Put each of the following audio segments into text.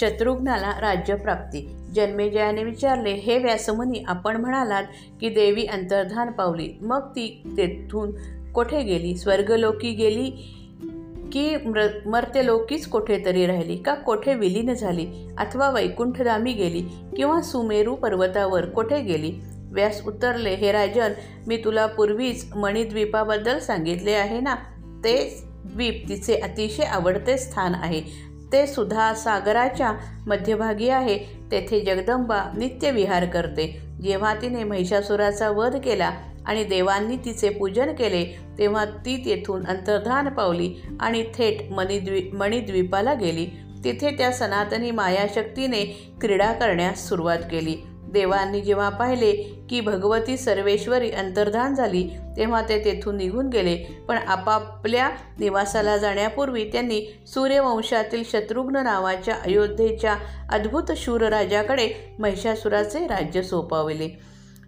शत्रुघ्नाला राज्यप्राप्ती जन्मेजयाने विचारले हे व्यासमुनी आपण म्हणालात की देवी अंतर्धान पावली. मग ती तेथून कोठे गेली? स्वर्गलोकी गेली की मृ मर्त्यलोकीच कोठेतरी राहिली? का कोठे विलीन झाली? अथवा वैकुंठधामी गेली? किंवा सुमेरू पर्वतावर कोठे गेली? व्यास उतरले हे राजन मी तुला पूर्वीच मणिद्वीपाबद्दल सांगितले आहे ना? ते द्वीप तिचे अतिशय आवडते स्थान आहे. ते सुद्धा सागराच्या मध्यभागी आहे. तेथे जगदंबा नित्य विहार करते. जेव्हा तिने महिषासुराचा वध केला आणि देवांनी तिचे पूजन केले तेव्हा ती तेथून अंतर्धान पावली आणि थेट मणिद्वी मणिद्वीपाला गेली. तिथे त्या सनातनी मायाशक्तीने क्रीडा करण्यास सुरुवात केली. देवांनी जेव्हा पाहिले की भगवती सर्वेश्वरी अंतर्धान झाली तेव्हा ते तेथून निघून गेले. पण आपापल्या निवासाला जाण्यापूर्वी त्यांनी सूर्यवंशातील शत्रुघ्न नावाच्या अयोध्येच्या अद्भुत शूर राजाकडे महिषासुराचे राज्य सोपवले.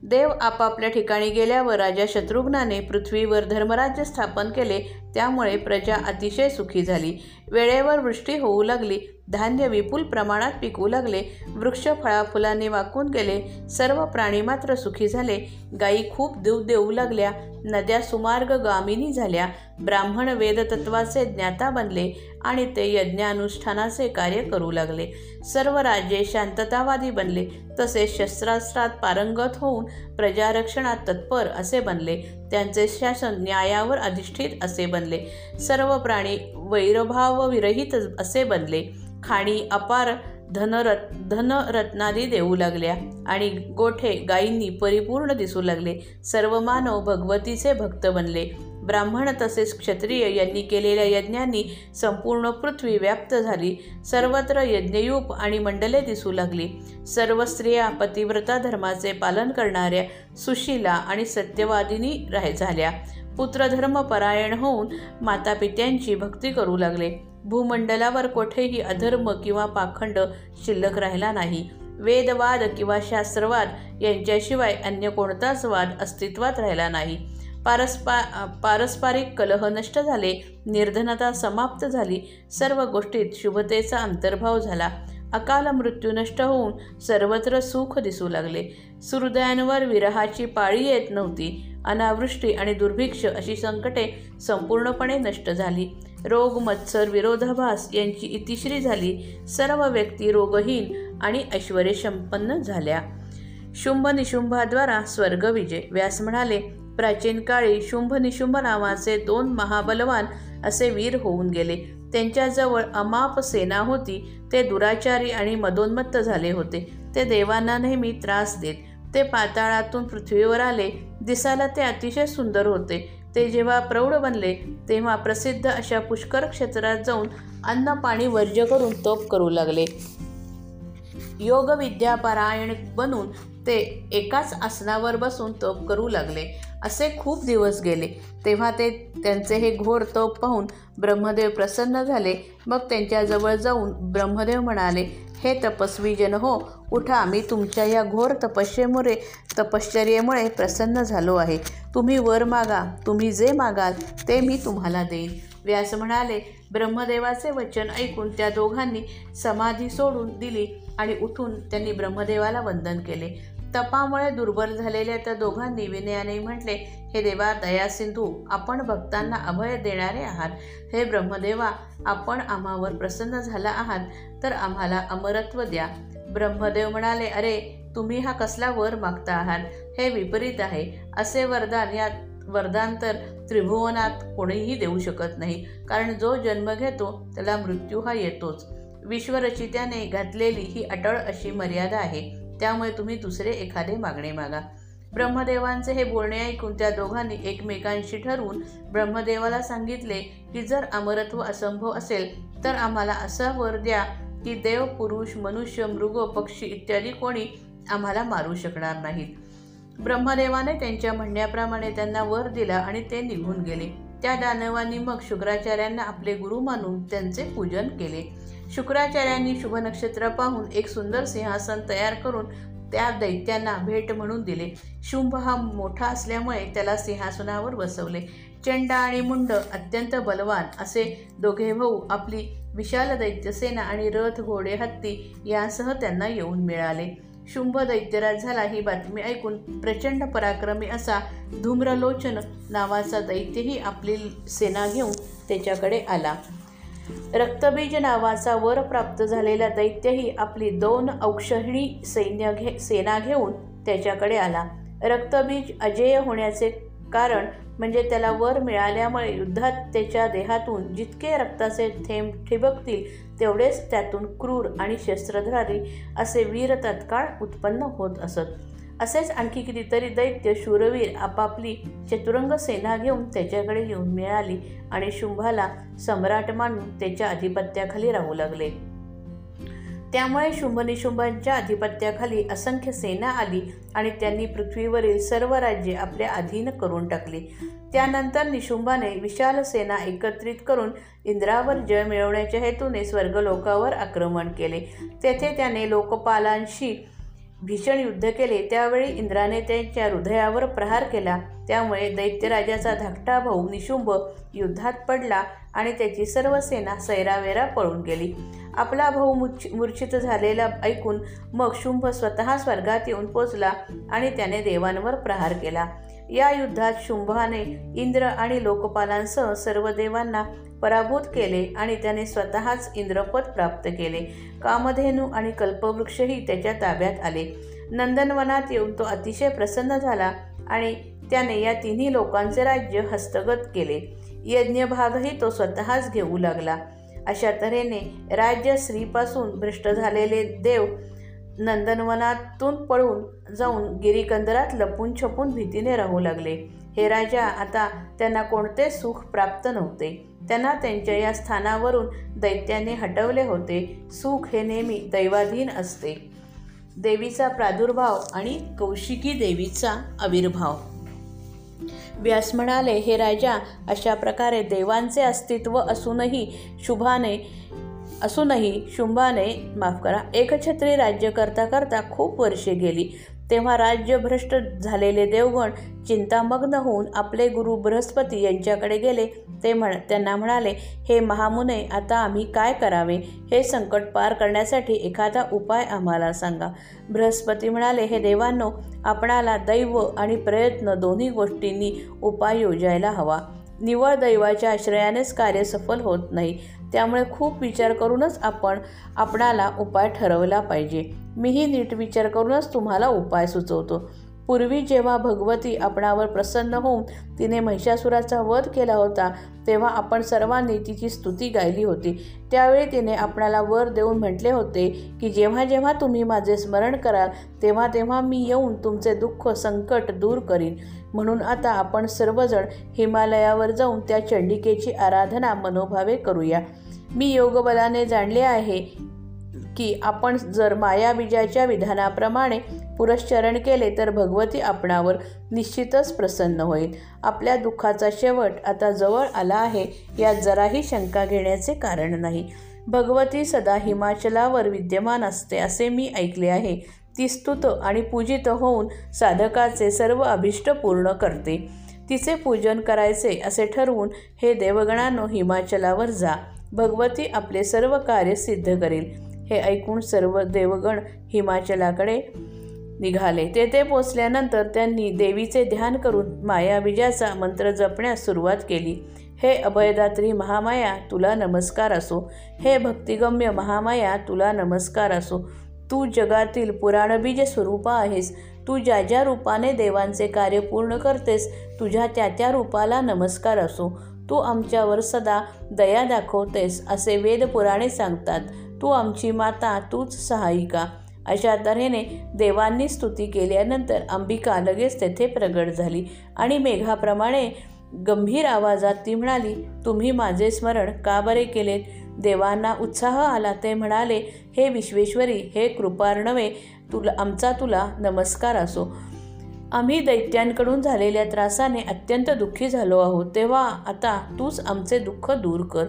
देव आपापल्या ठिकाणी गेल्यावर राजा शत्रुघ्नाने पृथ्वीवर धर्मराज्य स्थापन केले त्यामुळे प्रजा अतिशय सुखी झाली. वेळेवर वृष्टी होऊ लागली. धान्य विपुल प्रमाणात पिकू लागले. वृक्ष फळाफुलांनी वाकून गेले. सर्व प्राणी मात्र सुखी झाले. गायी खूप दूध देऊ लागल्या. नद्या सुमार्ग गामिनी झाल्या. ब्राह्मण वेदतत्वाचे ज्ञाता बनले आणि ते यज्ञानुष्ठानाचे कार्य करू लागले. सर्व राज्ये शांततावादी बनले. तसेच शस्त्रास्त्रात पारंगत होऊन प्रजारक्षणात तत्पर असे बनले. त्यांचे शासन न्यायावर अधिष्ठित असे बनले. सर्व प्राणी वैरभाव विरहित असे बनले. खाणी अपार धनरत धनरत्नादी देऊ लागल्या आणि गोठे गायींनी परिपूर्ण दिसू लागले. सर्व मानव भगवतीचे भक्त बनले. ब्राह्मण तसेच क्षत्रिय यांनी केलेल्या यज्ञांनी संपूर्ण पृथ्वी व्याप्त झाली. सर्वत्र यज्ञयूप आणि मंडले दिसू लागली. सर्व स्त्रिया पतिव्रता धर्माचे पालन करणाऱ्या सुशीला आणि सत्यवादिनी राह झाल्या. पुत्रधर्म परायण होऊन मातापित्यांची भक्ती करू लागले. भूमंडलावर कोठेही अधर्म किंवा पाखंड शिल्लक राहिला नाही. वेदवाद किंवा शास्त्रवाद यांच्याशिवाय अन्य कोणताच वाद अस्तित्वात राहिला नाही. पारस्पा पारस्परिक कलह नष्ट झाले निर्धनता समाप्त झाली सर्व गोष्टीत शुभतेचा अंतर्भाव झाला. अकाल मृत्यू नष्ट होऊन सर्वत्र सुख दिसू लागले. सुहृदयांवर विरहाची पाळी येत नव्हती. अनावृष्टी आणि दुर्भिक्ष अशी संकटे संपूर्णपणे नष्ट झाली. रोग मत्सर विरोधाभास यांची इतिश्री झाली. सर्व व्यक्ती रोगहीन आणि ऐश्वर्यसंपन्न झाल्या. शुंभ निशुंभाद्वारा स्वर्गविजय. व्यास म्हणाले प्राचीन काळी शुंभ निशुंभ नावाचे दोन महाबलवान असे वीर होऊन गेले. त्यांच्याजवळ अमाप सेना होती. ते दुराचारी आणि मदोन्मत्त झाले होते. ते देवांना नेहमी त्रास देत. ते पाताळातून पृथ्वीवर आले. दिसायला ते अतिशय सुंदर होते. ते जेव्हा प्रौढ बनले तेव्हा प्रसिद्ध अशा पुष्कर क्षेत्रात जाऊन अन्न पाणी वर्ज्य करून तप करू लागले. योगविद्यापरायण बनून ते एकाच आसनावर बसून तप करू लागले. असे खूप दिवस गेले. तेव्हा ते त्यांचे हे घोर तप पाहून ब्रह्मदेव प्रसन्न झाले. मग त्यांच्याजवळ जाऊन ब्रह्मदेव म्हणाले हे तपस्वी जन हो उठा मी तुमच्या या घोर तपस्येमुळे तपश्चर्येमुळे प्रसन्न झालो आहे. तुम्ही वर मागा तुम्ही जे मागाल ते मी तुम्हाला देईन. व्यास म्हणाले ब्रह्मदेवाचे वचन ऐकून त्या दोघांनी समाधी सोडून दिली आणि उठून त्यांनी ब्रह्मदेवाला वंदन केले. तपामुळे दुर्बल झालेल्या त्या दोघांनी विनयाने म्हटले हे देवा दया सिंधू आपण भक्तांना अभय देणारे आहात. हे ब्रह्मदेवा आपण आम्हावर प्रसन्न झाला आहात तर आम्हाला अमरत्व द्या. ब्रह्मदेव म्हणाले अरे तुम्ही हा कसला वर मागता आहात? हे विपरीत आहे. असे वरदान या वरदान तर त्रिभुवनात कोणीही देऊ शकत नाही. कारण जो जन्म घेतो त्याला मृत्यू हा येतोच. विश्वरचित्याने घातलेली ही अटळ अशी मर्यादा आहे. त्यामुळे तुम्ही दुसरे एखादे मागणे मागा. ब्रह्मदेवांचे हे बोलणे ऐकून त्या दोघांनी एकमेकांशी ठरवून ब्रह्मदेवाला सांगितले की जर अमरत्व असंभव असेल तर आम्हाला असा वर द्या की देव पुरुष मनुष्य मृग पक्षी इत्यादी कोणी आम्हाला मारू शकणार नाहीत. ब्रह्मदेवाने त्यांच्या म्हणण्याप्रमाणे त्यांना वर दिला आणि ते निघून गेले. त्या दानवांनी मग शुक्राचार्यांना आपले गुरु मानून त्यांचे पूजन केले. शुक्राचार्यांनी शुभ नक्षत्र पाहून एक सुंदर सिंहासन तयार करून त्या दैत्यांना भेट म्हणून दिले. शुंभ हा मोठा असल्यामुळे त्याला सिंहासनावर बसवले. चंडा आणि मुंड अत्यंत बलवान असे दोघे भाऊ आपली विशाल दैत्यसेना आणि रथ घोडे हत्ती यांसह त्यांना येऊन मिळाले. शुंभ दैत्यराज झाला ही बातमी ऐकून प्रचंड पराक्रमी असा धूम्रलोचन नावाचा दैत्यही आपली सेना घेऊन त्याच्याकडे आला. रक्तबीज नावाचा वर प्राप्त झालेला दैत्यही आपली दोन औक्षहिणी सैन्य घे सेना घेऊन त्याच्याकडे आला. रक्तबीज अजेय होण्याचे कारण म्हणजे त्याला वर मिळाल्यामुळे युद्धात त्याच्या देहातून जितके रक्ताचे थेंब ठिबकतील तेवढेच त्यातून क्रूर आणि शस्त्रधारी असे वीर तत्काळ उत्पन्न होत असत. असेच आणखी कितीतरी दैत्य शूरवीर आपापली चतुरंग सेना घेऊन त्याच्याकडे येऊन मिळाली आणि शुंभाला सम्राट मानून त्याच्या अधिपत्याखाली राहू लागले. त्यामुळे शुंभ निशुंभांच्या अधिपत्याखाली असंख्य सेना आली आणि त्यांनी पृथ्वीवरील सर्व राज्ये आपल्या अधीन करून टाकली. त्यानंतर निशुंभाने विशाल सेना एकत्रित करून इंद्रावर जय मिळवण्याच्या हेतूने स्वर्गलोकावर आक्रमण केले. तेथे त्याने लोकपालांशी भीषण युद्ध केले त्यावेळी इंद्राने त्यांच्या हृदयावर प्रहार केला. त्यामुळे दैत्यराजाचा धाकटा भाऊ निशुंभ युद्धात पडला आणि त्याची सर्व सेना सैरावेरा पळून गेली. आपला भाऊ मूर्छित झालेला ऐकून मग शुंभ स्वतः स्वर्गात येऊन पोचला आणि त्याने देवांवर प्रहार केला. या युद्धात शुंभाने इंद्र आणि लोकपालांसह सर्व देवांना पराभूत केले आणि त्याने स्वतःच इंद्रपद प्राप्त केले. कामधेनू आणि कल्पवृक्षही त्याच्या ताब्यात आले. नंदनवनात येऊन तो अतिशय प्रसन्न झाला आणि त्याने या तिन्ही लोकांचे राज्य हस्तगत केले. यज्ञभागही तो स्वतःच घेऊ लागला. अशा तऱ्हेने राज्य स्त्रीपासून भ्रष्ट झालेले देव नंदनवनातून पळून जाऊन गिरीकंदरात लपून छपून भीतीने राहू लागले. हे राजा आता त्यांना कोणते सुख प्राप्त नव्हते. त्यांना त्यांच्या या स्थानावरून दैत्याने हटवले होते. सुख हे नेहमी दैवाधीन असते. देवीचा प्रादुर्भाव आणि कौशिकी देवीचा आविर्भाव. व्यास म्हणाले हे राजा अशा प्रकारे देवांचे अस्तित्व असूनही शुभाने असूनही शुंभाने माफ करा एकछत्री राज्य करता करता खूप वर्षे गेली. तेव्हा राज्य भ्रष्ट झालेले देवगण चिंतामग्न होऊन आपले गुरु बृहस्पती यांच्याकडे गेले. ते म्हण त्यांना म्हणाले हे महामुने आता आम्ही काय करावे? हे संकट पार करण्यासाठी एखादा उपाय आम्हाला सांगा. बृहस्पती म्हणाले हे देवांनो आपणाला दैव आणि प्रयत्न दोन्ही गोष्टींनी उपाय योजायला हवा. निवळ दैवाच्या आश्रयानेच कार्य सफल होत नाही. त्यामुळे खूप विचार करूनच आपण आपणाला उपाय ठरवला पाहिजे. मीही नीट विचार करूनच तुम्हाला उपाय सुचवतो. पूर्वी जेव्हा भगवती आपणावर प्रसन्न होऊन तिने महिषासुराचा वध केला होता तेव्हा आपण सर्वांनी तिची स्तुती गायली होती. त्यावेळी तिने आपणाला वर देऊन म्हटले होते की जेव्हा जेव्हा तुम्ही माझे स्मरण कराल तेव्हा तेव्हा मी येऊन तुमचे दुःख संकट दूर करीन. म्हणून आता आपण सर्वजण हिमालयावर जाऊन त्या चंडिकेची आराधना मनोभावे करूया. मी योगबलाने जाणले आहे की आपण जर मायाबीजाच्या विधानाप्रमाणे पुरश्चरण केले तर भगवती आपणावर निश्चितच प्रसन्न होईल. आपल्या दुःखाचा शेवट आता जवळ आला आहे यात जराही शंका घेण्याचे कारण नाही. भगवती सदा हिमाचलावर विद्यमान असते असे मी ऐकले आहे. ती स्तुत आणि पूजित होऊन साधकाचे सर्व अभिष्ट पूर्ण करते. तिचे पूजन करायचे असे ठरवून हे देवगणांनो हिमाचलावर जा. भगवती आपले सर्व कार्य सिद्ध करेल. हे ऐकून सर्व देवगण हिमाचलाकडे निघाले. तेथे पोचल्यानंतर त्यांनी देवीचे ध्यान करून मायाबीजाचा मंत्र जपण्यास सुरुवात केली. हे अभयदात्री महामाया तुला नमस्कार असो. हे भक्तिगम्य महामाया तुला नमस्कार असो. तू जगातील पुराणबीज स्वरूपा आहेस. तू ज्या ज्या रूपाने देवांचे कार्य पूर्ण करतेस तुझ्या त्या त्या रूपाला नमस्कार असो. तू आमच्यावर सदा दया दाखवतेस असे वेद पुराणे सांगतात. तू आमची माता तूच सहायिका. अशा तऱ्हेने देवांनी स्तुती केल्यानंतर अंबिका लगेच तेथे प्रगट झाली आणि मेघाप्रमाणे गंभीर आवाजात ती म्हणाली तुम्ही माझे स्मरण का बरे केलेत? देवांना उत्साह आला ते म्हणाले हे विश्वेश्वरी हे कृपार्णवे तुला आमचा तुला नमस्कार असो. आम्ही दैत्यांकडून झालेल्या त्रासाने अत्यंत दुःखी झालो आहोत. तेव्हा आता तूच आमचे दुःख दूर कर.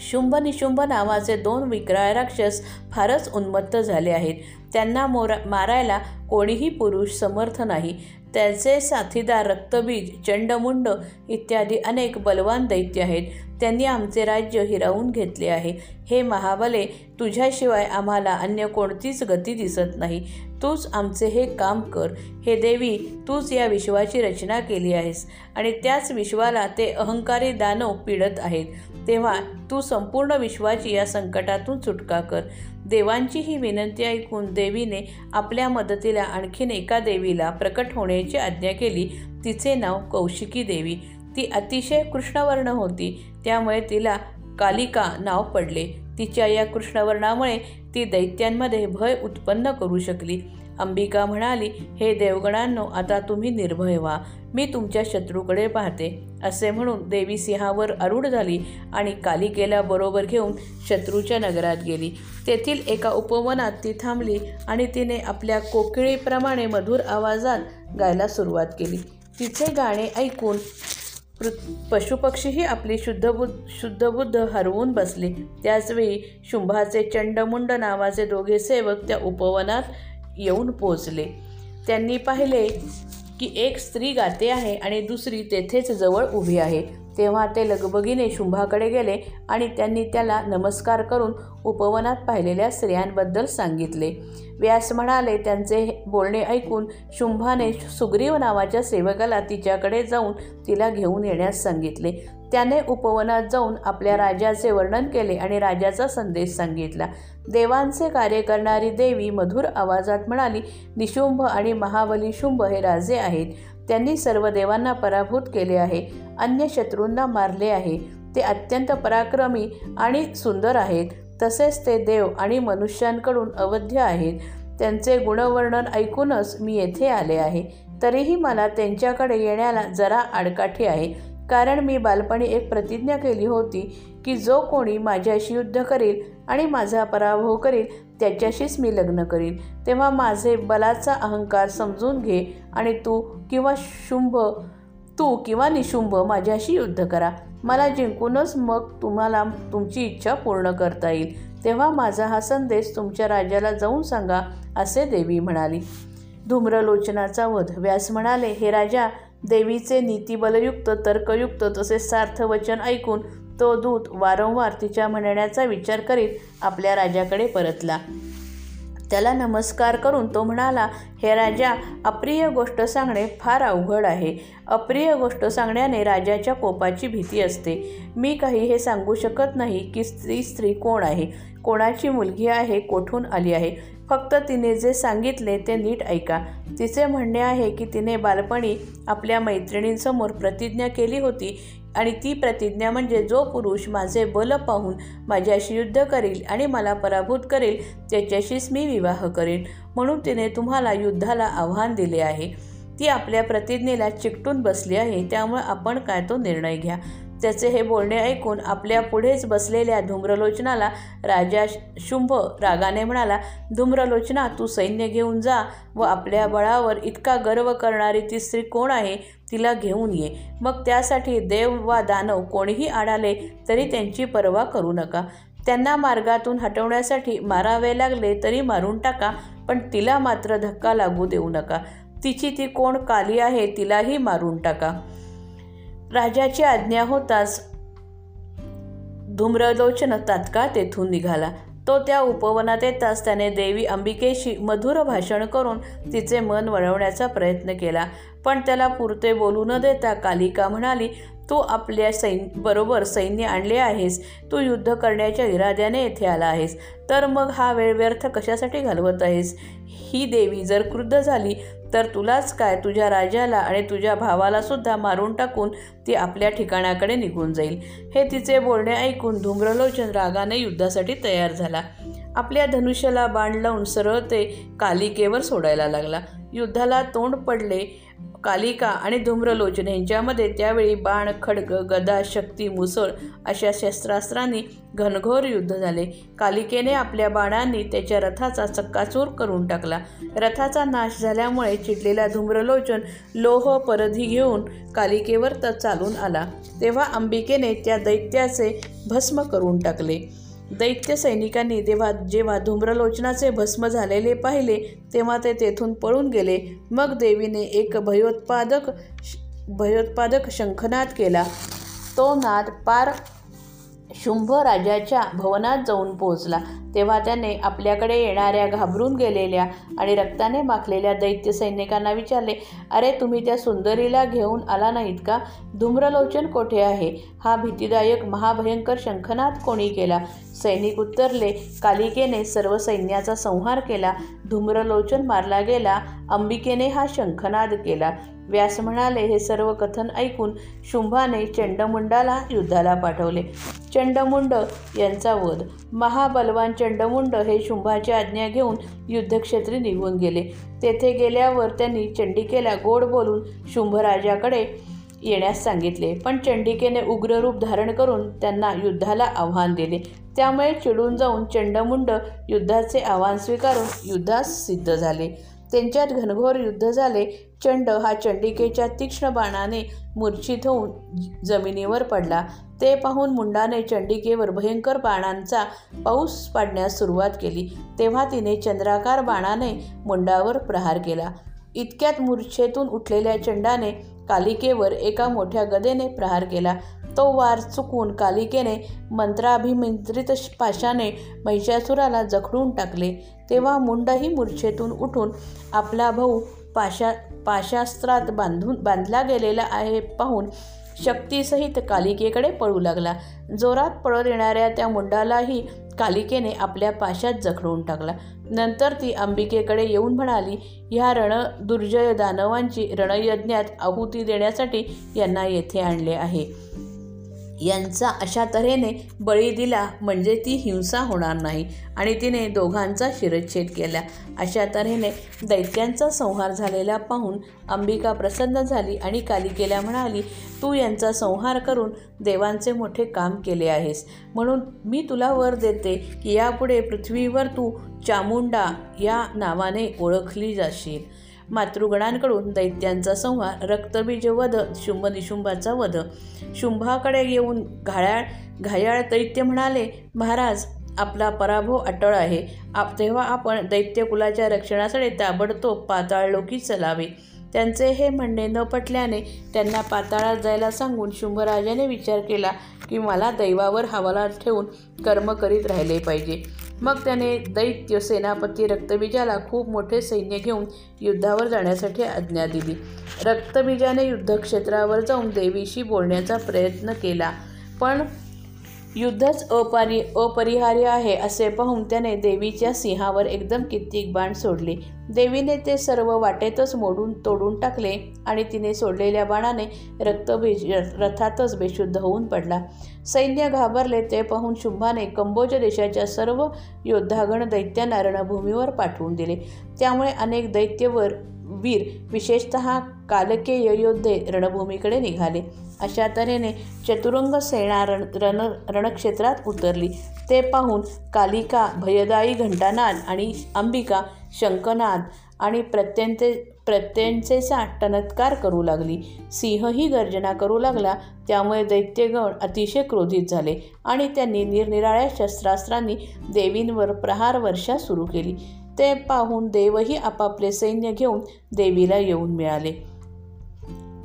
शुंभ निशुंभ नावाचे दोन विक्राय राक्षस फारच उन्मत्त झाले आहेत. त्यांना मोरा मारायला कोणीही पुरुष समर्थ नाही. त्याचे साथीदार रक्तबीज चंडमुंड इत्यादी अनेक बलवान दैत्य आहेत. त्यांनी आमचे राज्य हिरावून घेतले आहे. हे महाबले तुझ्याशिवाय आम्हाला अन्य कोणतीच गती दिसत नाही. तूच आमचे हे काम कर. हे देवी तूच या विश्वाची रचना केली आहेस. आणि त्याच विश्वाला ते अहंकारी दानव पीडत आहेत. तेव्हा तू संपूर्ण विश्वाची या संकटातून सुटका कर. देवांची ही विनंती ऐकून देवीने आपल्या मदतीला आणखीन एका देवीला प्रकट होण्याची आज्ञा केली. तिचे नाव कौशिकी देवी. ती अतिशय कृष्णवर्ण होती. त्यामुळे तिला कालिका नाव पडले. तिच्या या कृष्णवर्णामुळे ती दैत्यांमध्ये भय उत्पन्न करू शकली. अंबिका म्हणाली हे देवगणांनो आता तुम्ही निर्भय व्हा. मी तुमच्या शत्रूकडे पाहते. असे म्हणून देवी सिंहावर आरूढ झाली आणि कालिकेला बरोबर घेऊन शत्रूच्या नगरात गेली. तेथील एका उपवनात ती थांबली आणि तिने आपल्या कोकिळीप्रमाणे मधुर आवाजात गायला सुरुवात केली. तिचे गाणे ऐकून पृ पशुपक्षीही आपली शुद्धबुद्ध शुद्धबुद्ध हरवून बसले. त्याचवेळी शुंभाचे चंडमुंड नावाचे दोघे सेवक त्या उपवनात येऊन पोचले. त्यांनी पाहिले की एक स्त्री गाते आहे आणि दुसरी तेथेच जवळ उभी आहे. तेव्हा ते लगबगीने शुंभाकडे गेले आणि त्यांनी त्याला नमस्कार करून उपवनात पाहिलेल्या स्त्रियांबद्दल सांगितले. व्यास म्हणाले त्यांचे बोलणे ऐकून शुंभाने सुग्रीव नावाच्या सेवकाला तिच्याकडे जाऊन तिला घेऊन येण्यास सांगितले. त्याने उपवनात जाऊन आपल्या राजाचे वर्णन केले आणि राजाचा संदेश सांगितला. देवांचे कार्य करणारी देवी मधुर आवाजात म्हणाली निशुंभ आणि महाबली शुंभ हे राजे आहेत. त्यांनी सर्व देवांना पराभूत केले आहे. अन्य शत्रूंना मारले आहे. ते अत्यंत पराक्रमी आणि सुंदर आहेत. तसेच ते देव आणि मनुष्यांकडून अवध्य आहेत. त्यांचे गुणवर्णन ऐकूनच मी येथे आले आहे. तरीही मला त्यांच्याकडे येण्याला जरा आडकाठी आहे. कारण मी बालपणी एक प्रतिज्ञा केली होती की जो कोणी माझ्याशी युद्ध करेल आणि माझा पराभव करेल त्याच्याशीच मी लग्न करीन. तेव्हा माझे बलाचा अहंकार समजून घे आणि तू किंवा शुंभ तू किंवा निशुंभ माझ्याशी युद्ध करा. मला जिंकूनच मग तुम्हाला तुमची इच्छा पूर्ण करता येईल. तेव्हा माझा हा संदेश तुमच्या राजाला जाऊन सांगा असे देवी म्हणाली. धूम्रलोचनाचा वध. व्यास म्हणाले हे राजा देवीचे नीतिबलयुक्त तर्कयुक्त तसेच सार्थ वचन ऐकून तो दूत वारंवार तिच्या म्हणण्याचा विचार करीत आपल्या राजाकडे परतला. त्याला नमस्कार करून तो म्हणाला हे राजा अप्रिय गोष्ट सांगणे फार अवघड आहे. अप्रिय गोष्ट सांगण्याने राजाच्या कोपाची भीती असते. मी काही हे सांगू शकत नाही की स्त्री स्त्री कोण आहे. कोणाची मुलगी आहे कोठून आली आहे. फक्त तिने जे सांगितले ते नीट ऐका. तिचे म्हणणे आहे की तिने बालपणी आपल्या मैत्रिणींसमोर प्रतिज्ञा केली होती आणि ती प्रतिज्ञा म्हणजे जो पुरुष माझे बल पाहून माझ्याशी युद्ध करेल आणि मला पराभूत करेल त्याच्याशीच मी विवाह करेन. म्हणून तिने तुम्हाला युद्धाला आव्हान दिले आहे. ती आपल्या प्रतिज्ञेला चिकटून बसली आहे त्यामुळे आपण काय तो निर्णय घ्या. त्याचे हे बोलणे ऐकून आपल्या पुढेच बसलेल्या धूम्रलोचनाला राजा शुंभ रागाने म्हणाला धूम्रलोचना तू सैन्य घेऊन जा व आपल्या बळावर इतका गर्व करणारी ती स्त्री कोण आहे तिला घेऊन ये. मग त्यासाठी देव वा दानव कोणीही आणाले तरी त्यांची पर्वा करू नका. त्यांना मार्गातून हटवण्यासाठी मारावे लागले तरी मारून टाका पण तिला मात्र धक्का लागू देऊ नका. तिची ती कोण काली आहे तिलाही मारून टाका. राजाची आज्ञा होताच. धूम्रलोचन तात्काळ तेथून निघाला. तो त्या उपवनात येताच त्याने देवी अंबिकेशी मधुर भाषण करून तिचे मन वळवण्याचा प्रयत्न केला. पण त्याला पुरते बोलू न देता कालिका म्हणाली तू आपल्या सैन बरोबर सैन्य आणले आहेस. तू युद्ध करण्याच्या इराद्याने येथे आला आहेस. तर मग हा वेळ व्यर्थ कशासाठी घालवत आहेस? ही देवी जर क्रुद्ध झाली तर तुलाच काय? तुझ्या राजाला आणि तुझ्या भावाला सुद्धा मारून टाकून ती आपल्या ठिकाणाकडे निघून जाईल. हे तिचे बोलणे ऐकून धूम्रलोचन रागाने युद्धासाठी तयार झाला. आपल्या धनुष्याला बाण लावून सरळ ते कालिकेवर सोडायला लागला. युद्धाला तोंड पडले. कालिका आणि धूम्रलोचन यांच्यामध्ये त्यावेळी बाण खडग गदा शक्ती मुसळ अशा शस्त्रास्त्रांनी घनघोर युद्ध झाले. कालिकेने आपल्या बाणांनी त्याच्या रथाचा चक्काचूर करून टाकला. रथाचा नाश झाल्यामुळे चिडलेला धूम्रलोचन लोह परधी घेऊन कालिकेवर तर चालून आला. तेव्हा अंबिकेने त्या दैत्याचे भस्म करून टाकले. दैत्य सैनिकांनी तेव्हा जेव्हा धूम्रलोचनाचे भस्म झालेले पाहिले तेव्हा ते तेथून पळून गेले. मग देवीने एक भयोत्पादक भयोत्पादक शंखनाद केला. तो नाद पार शुंभ राजाच्या भवनात जाऊन पोहोचला. तेव्हा त्याने आपल्याकडे येणाऱ्या घाबरून गेलेल्या आणि रक्ताने माखलेल्या दैत्य सैनिकांना विचारले अरे तुम्ही त्या सुंदरीला घेऊन आला नाहीत का? धूम्रलोचन कोठे आहे? हा भीतीदायक महाभयंकर शंखनाद कोणी केला? सैनिक उत्तरले कालिकेने सर्व सैन्याचा संहार केला. धूम्रलोचन मारला गेला. अंबिकेने हा शंखनाद केला. व्यास म्हणाले हे सर्व कथन ऐकून शुंभाने चंडमुंडाला युद्धाला पाठवले. चंडमुंड यांचा वध. महाबलवान चंडमुंड हे शुंभाची आज्ञा घेऊन युद्धक्षेत्री निघून गेले. तेथे गेल्यावर त्यांनी चंडिकेला गोड बोलून शुंभराजाकडे येण्यास सांगितले. पण चंडिकेने उग्र रूप धारण करून त्यांना युद्धाला आव्हान दिले. त्यामुळे चिडून जाऊन चंडमुंड युद्धाचे आव्हान स्वीकारून युद्धास सिद्ध झाले. त्यांच्यात घनघोर युद्ध झाले. चंड हा चंडिकेच्या तीक्ष्ण बाणाने मूर्छित होऊन जमिनीवर पडला. ते पाहून मुंडाने चंडिकेवर भयंकर बाणांचा पाऊस पाडण्यास सुरुवात केली. तेव्हा तिने चंद्राकार बाणाने मुंडावर प्रहार केला. इतक्यात मूर्छेतून उठलेल्या चंडाने कालिकेवर एका मोठ्या गदेने प्रहार केला. तो वार चुकून कालिकेने मंत्राभिमंत्रित पाशाने महिषासुराला जखडून टाकले. तेव्हा मुंडही मूर्छेतून उठून आपला भाऊ पाशा पाशास्त्रात बांधून बांधला गेलेला आहे पाहून शक्तीसहित कालिकेकडे पळू लागला. जोरात पळत येणाऱ्या त्या मुंडालाही कालिकेने आपल्या पाशात जखडून टाकला. नंतर ती अंबिकेकडे येऊन म्हणाली ह्या रण दुर्जय दानवांची रणयज्ञात आहुती देण्यासाठी यांना येथे आणले आहे. यांचा अशा तऱ्हेने बळी दिला म्हणजे ती हिंसा होणार नाही. आणि तिने दोघांचा शिरच्छेद केला. अशा तऱ्हेने दैत्यांचा संहार झालेला पाहून अंबिका प्रसन्न झाली आणि कालिकेला म्हणाली तू यांचा संहार करून देवांचे मोठे काम केले आहेस. म्हणून मी तुला वर देते की यापुढे पृथ्वीवर तू चामुंडा या नावाने ओळखली जाशील. मातृगणांकडून दैत्यांचा संहार रक्तबीज वध शुंभ निशुंभाचा वध. शुंभाकडे येऊन घायाळ घायाळ दैत्य म्हणाले महाराज आपला पराभव अटळ आहे. आप तेव्हा आपण दैत्यकुलाच्या रक्षणासाठी ताबडतोब पाताळलोकी चलावे. त्यांचे हे म्हणणे न पटल्याने त्यांना पाताळात जायला सांगून शुंभराजाने विचार केला की मला दैवावर हवाला ठेवून कर्म करीत राहिले पाहिजे. मग त्याने दैत्य सेनापती रक्तबीजाला खूप मोठे सैन्य घेऊन युद्धावर जाण्यासाठी आज्ञा दिली. रक्तबीजाने युद्धक्षेत्रावर जाऊन देवीशी बोलण्याचा प्रयत्न केला पण युद्धच अपरि अपरिहार्य आहे असे पाहून त्याने देवीच्या सिंहावर एकदम कित्येक बाण सोडले. देवीने ते सर्व वाटेतच मोडून तोडून टाकले आणि तिने सोडलेल्या बाणाने रक्तबीज रथातच बेशुद्ध होऊन पडला. सैन्य घाबरले ते पाहून शुंभाने कंबोज देशाच्या सर्व योद्धागण दैत्यांना रणभूमीवर पाठवून दिले. त्यामुळे अनेक दैत्यवर वीर विशेषत कालकेय योद्धे रणभूमीकडे निघाले. अशा तऱ्हेने चतुरंग सेना रण रण रणक्षेत्रात उतरली. ते पाहून कालिका भयदायी घंटानाद आणि अंबिका शंकनाद आणि प्रत्यंते प्रत्यंचेचा टनत्कार करू लागली. सिंहही गर्जना करू लागला. त्यामुळे दैत्यगण अतिशय क्रोधित झाले आणि त्यांनी निरनिराळ्या शस्त्रास्त्रांनी देवींवर प्रहार वर्षा सुरू केली. ते पाहून देवही आपापले सैन्य घेऊन देवीला येऊन मिळाले.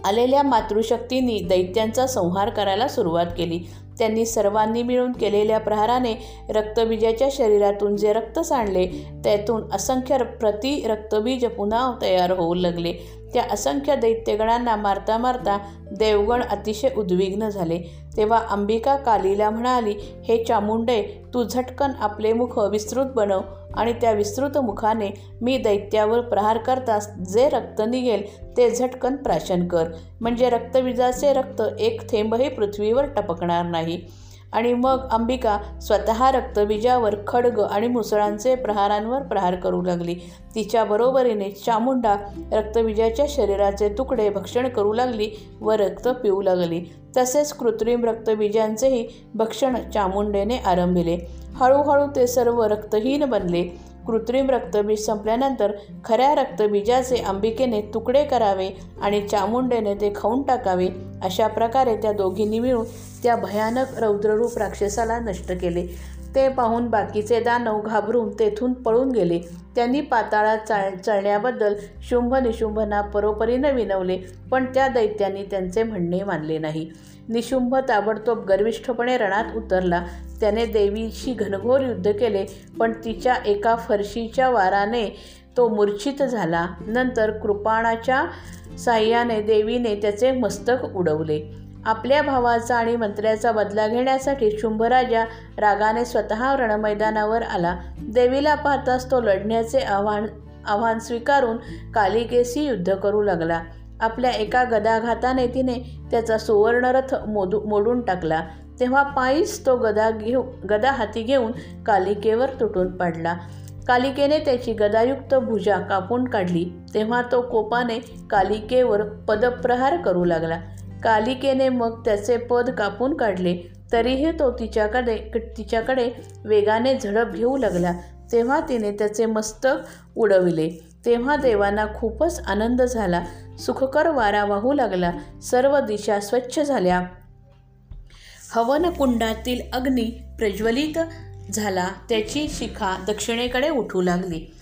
आलेल्या मातृशक्तींनी दैत्यांचा संहार करायला सुरुवात केली. त्यांनी सर्वांनी मिळून केलेल्या प्रहाराने रक्तबीजाच्या शरीरातून जे रक्त सांडले त्यातून असंख्य प्रति रक्तबीज पुन्हा तयार होऊ लागले. त्या असंख्य दैत्यगणांना मारता मारता देवगण अतिशय उद्विग्न झाले. तेव्हा अंबिका कालीला म्हणाली हे चामुंडे तू झटकन आपले मुख विस्तृत बनव. आणि त्या विस्तृत मुखाने मी दैत्यावर प्रहार करताच जे रक्त निघेल ते झटकन प्राशन कर. म्हणजे रक्तविजाचे रक्त एक थेंबही पृथ्वीवर टपकणार नाही. आणि मग अंबिका स्वतः रक्तबीजावर खडग आणि मुसळांचे प्रहारांवर प्रहार करू लागली. तिच्या बरोबरीने चामुंडा रक्तबीजाच्या शरीराचे तुकडे भक्षण करू लागली व रक्त पिऊ लागली. तसेच कृत्रिम रक्तबीजांचेही भक्षण चामुंडेने आरंभिले. हळूहळू ते सर्व रक्तहीन बनले. कृत्रिम रक्तबीज संपल्यानंतर खऱ्या रक्तबीजाचे अंबिकेने तुकडे करावे आणि चामुंडेने ते खाऊन टाकावे अशा प्रकारे त्या दोघींनी मिळून त्या भयानक रौद्ररूप राक्षसाला नष्ट केले. ते पाहून बाकीचे दानव घाबरून तेथून पळून गेले. त्यांनी पाताळात चाळ चळण्याबद्दल शुंभ निशुंभना परोपरीनं विनवले पण त्या दैत्यांनी त्यांचे म्हणणे मानले नाही. निशुंभ ताबडतोब गर्विष्ठपणे रणात उतरला. त्याने देवीशी घनघोर युद्ध केले पण तिच्या एका फरशीच्या वाराने तो मूर्छित झाला. नंतर कृपाणाच्या साह्याने देवीने त्याचे मस्तक उडवले. आपल्या भावाचा आणि मंत्र्याचा बदला घेण्यासाठी शुंभराजा रागाने स्वतः रणमैदानावर आला. देवीला पाहताच तो लढण्याचे आव्हान आव्हान स्वीकारून कालिकेशी युद्ध करू लागला. आपल्या एका गदाघाताने तिने त्याचा सुवर्णरथ मोदू मोडून टाकला. तेव्हा पायीच तो गदा घेऊ गदा हाती घेऊन कालिकेवर तुटून पडला. कालिकेने त्याची गदायुक्त भुजा कापून काढली. तेव्हा तो कोपाने कालिकेवर पदप्रहार करू लागला. कालिकेने मग त्याचे पद कापून काढले. तरीही तो तिच्याकडे तिच्याकडे वेगाने झडप घेऊ लागला. तेव्हा तिने त्याचे मस्तक उडविले. तेव्हा देवांना खूपच आनंद झाला. सुखकर वारा वाहू लागला. सर्व दिशा स्वच्छ झाल्या. हवनकुंडातील अग्नी प्रज्वलित झाला. त्याची शिखा दक्षिणेकडे उठू लागली.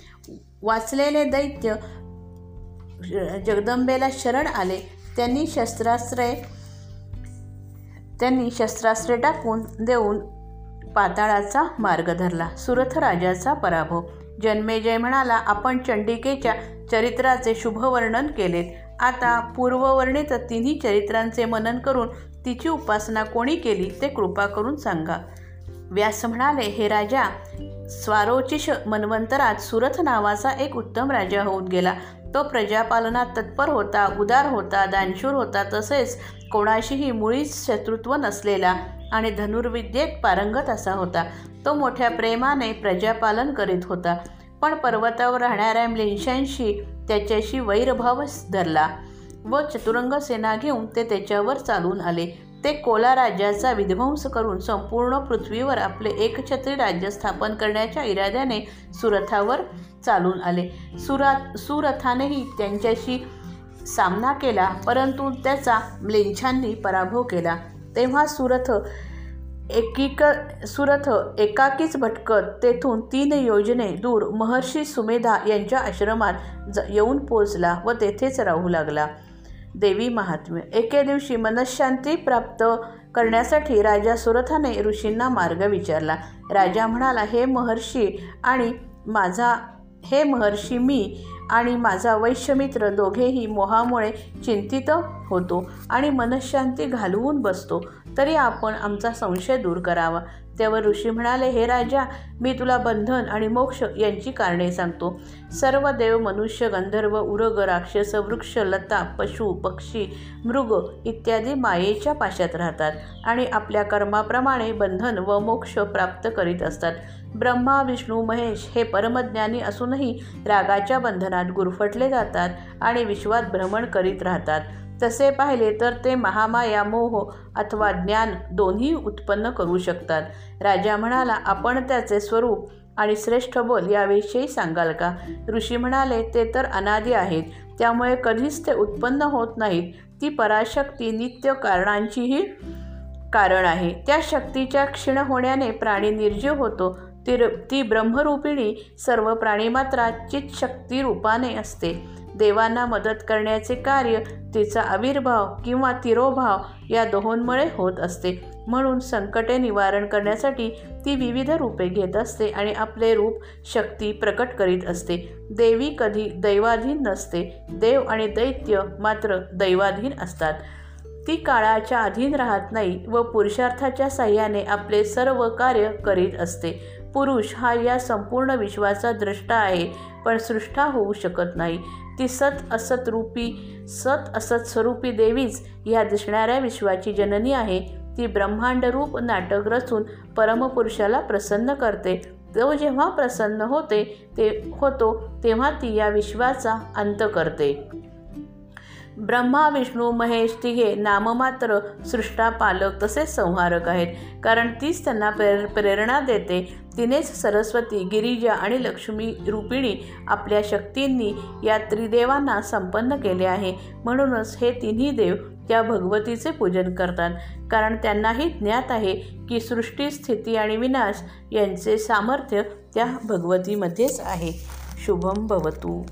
वाचलेले दैत्य जगदंबेला शरण आले. त्यांनी शस्त्रास्त्रे त्यांनी शस्त्रास्त्रे टाकून देऊन पाताळाचा मार्ग धरला. सुरथ राजाचा पराभव. जन्मेजय म्हणाला आपण चंडिकेच्या चरित्राचे शुभवर्णन केले आता पूर्ववर्णित तिन्ही चरित्रांचे मनन करून तिची उपासना कोणी केली ते कृपा करून सांगा. व्यास म्हणाले हे राजा स्वारोचिष मनवंतरात सुरथ नावाचा एक उत्तम राजा होऊन गेला. तो प्रजापालनात तत्पर होता उदार होता दानशूर होता तसेच कोणाशीही मुळीच शत्रुत्व नसलेला आणि धनुर्विद्येत पारंगत असा होता. तो मोठ्या प्रेमाने प्रजापालन करीत होता. पण पर्वतावर राहणाऱ्या म्लेंशांशी त्याच्याशी वैरभाव धरला. व चतुरंग सेना घेऊन ते त्याच्यावर चालून आले. ते कोला राज्याचा विध्वंस करून संपूर्ण पृथ्वीवर आपले एकछत्री राज्य स्थापन करण्याच्या इराद्याने सुरथावर चालून आले. सुरात सुरथानेही त्यांच्याशी सामना केला परंतु त्याचा म्लेंछांनी पराभव केला. तेव्हा सुरथ एकीक सुरथ एकाकीच भटकत तेथून तीन योजने दूर महर्षी सुमेधा यांच्या आश्रमात ज येऊन पोचला व तेथेच राहू लागला. देवी महात्म्य. एके दिवशी मनशांती प्राप्त करण्यासाठी राजा सुरथाने ऋषींना मार्ग विचारला. राजा म्हणाला हे महर्षी आणि माझा हे महर्षी मी आणि माझा वैश्यमित्र दोघेही मोहामुळे चिंतित होतो आणि मनशांती घालवून बसतो. तरी आपण आमचा संशय दूर करावा. तेव्हा ऋषी म्हणाले हे राजा मी तुला बंधन आणि मोक्ष यांची कारणे सांगतो. सर्व देव मनुष्य गंधर्व उरग राक्षस वृक्ष लता पशु पक्षी मृग इत्यादी मायेच्या पाशात राहतात आणि आपल्या कर्माप्रमाणे बंधन व मोक्ष प्राप्त करीत असतात. ब्रह्मा विष्णू महेश हे परमज्ञानी असूनही रागाच्या बंधनात गुरफटले जातात आणि विश्वात भ्रमण करीत राहतात. तसे पाहिले तर ते महामाया मोह अथवा ज्ञान दोन्ही उत्पन्न करू शकतात. राजा म्हणाला आपण त्याचे स्वरूप आणि श्रेष्ठ बोल याविषयी सांगाल का? ऋषी म्हणाले ते तर अनादी आहेत. त्यामुळे कधीच ते उत्पन्न होत नाहीत. ती पराशक्ती नित्य कारणांचीही कारण आहे. त्या शक्तीच्या क्षीण होण्याने प्राणी निर्जीव होतो. ती ती ब्रह्मरूपिणी सर्व प्राणीमात्रात चितशक्ती रूपाने असते. देवांना मदत करण्याचे कार्य तिचा आविर्भाव किंवा तिरोभाव या दोहोंमुळे होत असते. म्हणून संकटे निवारण करण्यासाठी ती विविध रूपे घेत असते आणि आपले रूप शक्ती प्रकट करीत असते. देवी कधी दैवाधीन नसते. देव आणि दैत्य मात्र दैवाधीन असतात. ती काळाच्या अधीन राहत नाही व पुरुषार्थाच्या साह्याने आपले सर्व कार्य करीत असते. पुरुष हा या संपूर्ण विश्वाचा द्रष्टा आहे पण सृष्टा होऊ शकत नाही. ती सत असत रूपी सत असत स्वरूपी देवीच या दिसणाऱ्या विश्वाची जननी आहे. ती ब्रह्मांडरूप नाटक रचून परमपुरुषाला प्रसन्न करते. तो जेव्हा प्रसन्न होते ते होतो तेव्हा ती या विश्वाचा अंत करते. ब्रह्मा विष्णू महेश तिघे नाममात्र सृष्टा पालक तसेच संहारक आहेत. कारण तीच त्यांना प्रेर प्रेरणा देते. तिनेच सरस्वती गिरिजा आणि लक्ष्मी रूपिणी आपल्या शक्तींनी या त्रिदेवांना संपन्न केले आहे. म्हणूनच हे तिन्ही देव त्या भगवतीचे पूजन करतात. कारण त्यांनाही ज्ञात आहे की सृष्टी स्थिती आणि विनाश यांचे सामर्थ्य त्या भगवतीमध्येच आहे. शुभम भवतू.